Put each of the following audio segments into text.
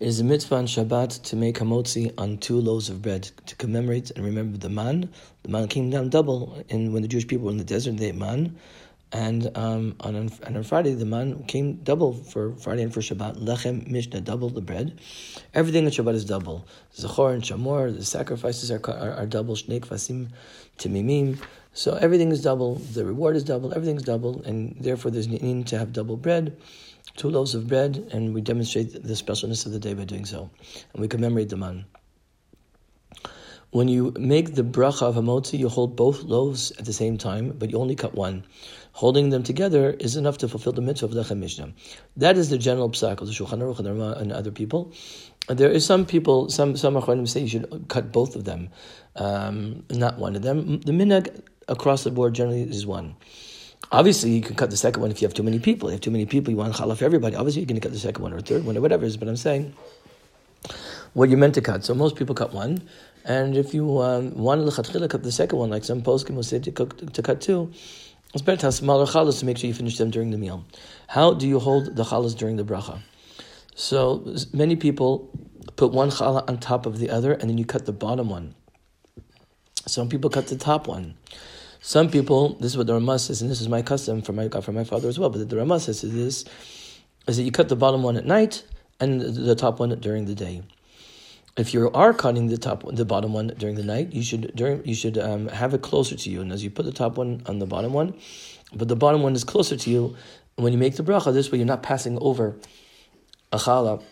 It is a mitzvah on Shabbat to make hamotzi on two loaves of bread to commemorate and remember the man. The man came down double, and when the Jewish people were in the desert, they ate man. And um, on and on Friday, the man came double for Friday and for Shabbat. Lechem Mishnah, double the bread. Everything on Shabbat is double. Zachor and Shamor, the sacrifices are, are, are double. Shnei Kvasim, Timimim. So everything is double. The reward is double. Everything is double, and therefore there's need to have double bread two loaves of bread, and we demonstrate the specialness of the day by doing so. And we commemorate the man. When you make the bracha of hamotzi, you hold both loaves at the same time, but you only cut one. Holding them together is enough to fulfill the mitzvah of lechem mishnah. That is the general psak of the Shulchan Aruch and, and other people. There is some people, some some achronim say you should cut both of them, um, not one of them. The minhag across the board generally is one. Obviously, you can cut the second one if you have too many people. If you have too many people, you want challah for everybody. Obviously, you're going to cut the second one or third one or whatever it is. But I'm saying what you're meant to cut. So most people cut one, and if you um, want to cut the second one, like some poskim will say to, cook, to cut two, it's better to have smaller challahs to make sure you finish them during the meal. How do you hold the challahs during the bracha? So many people put one challah on top of the other, and then you cut the bottom one. Some people cut the top one. Some people, this is what the Ramah says, and this is my custom from my for my father as well. But the Ramah says is this: is that you cut the bottom one at night and the top one during the day. If you are cutting the top, the bottom one during the night, you should during you should um, have it closer to you. And as you put the top one on the bottom one, but the bottom one is closer to you. When you make the bracha, this way you're not passing over a challah,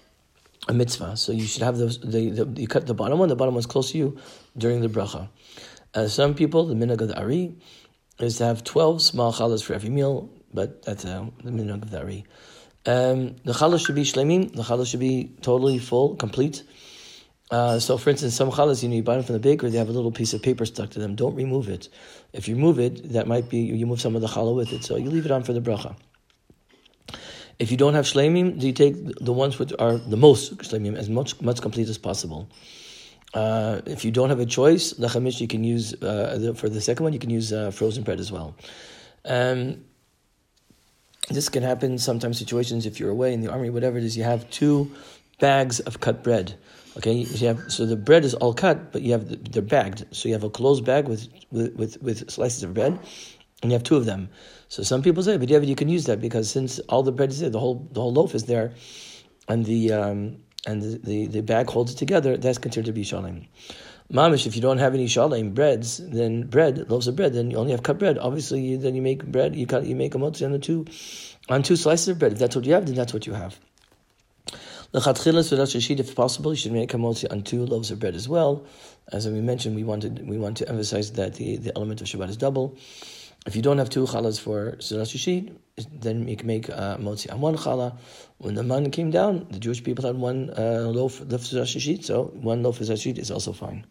a mitzvah. So you should have those. The, the, you cut the bottom one. The bottom one's close to you during the bracha. Uh, some people, the minhag of the Ari, is to have 12 small challahs for every meal, but that's uh, the minhag of the Ari. Um, the challahs should be shlemim, the challahs should be totally full, complete. Uh, so, for instance, some challahs, you know, you buy them from the baker, they have a little piece of paper stuck to them. Don't remove it. If you remove it, that might be, you move some of the challah with it. So you leave it on for the bracha. If you don't have shlemim, you take the ones which are the most shlemim, as much, much complete as possible. Uh, if you don't have a choice, lachamish you can use uh, for the second one. You can use uh, frozen bread as well. Um, this can happen sometimes. Situations if you're away in the army, whatever it is, you have two bags of cut bread. Okay, have so the bread is all cut, but you have they're bagged. So you have a closed bag with with with, with slices of bread, and you have two of them. So some people say, b'dieved, you can use that because since all the bread is there, the whole the whole loaf is there, and the um, and the, the, the, bag holds it together, that's considered to be shalem. Mamish, if you don't have any shalem breads, then bread, loaves of bread, then you only have cut bread. Obviously, you, then you make bread, you cut, you make a motzi on the two, on two slices of bread. If that's what you have, then that's what you have. If possible, you should make a motzi on two loaves of bread as well. As we mentioned, we wanted we want to emphasize that the, the element of Shabbat is double. If you don't have two challahs for Shlishit, then you can make uh, motzi on one challah. When the man came down, the Jewish people had one uh, loaf of Shlishit, so one loaf of Shlishit is also fine.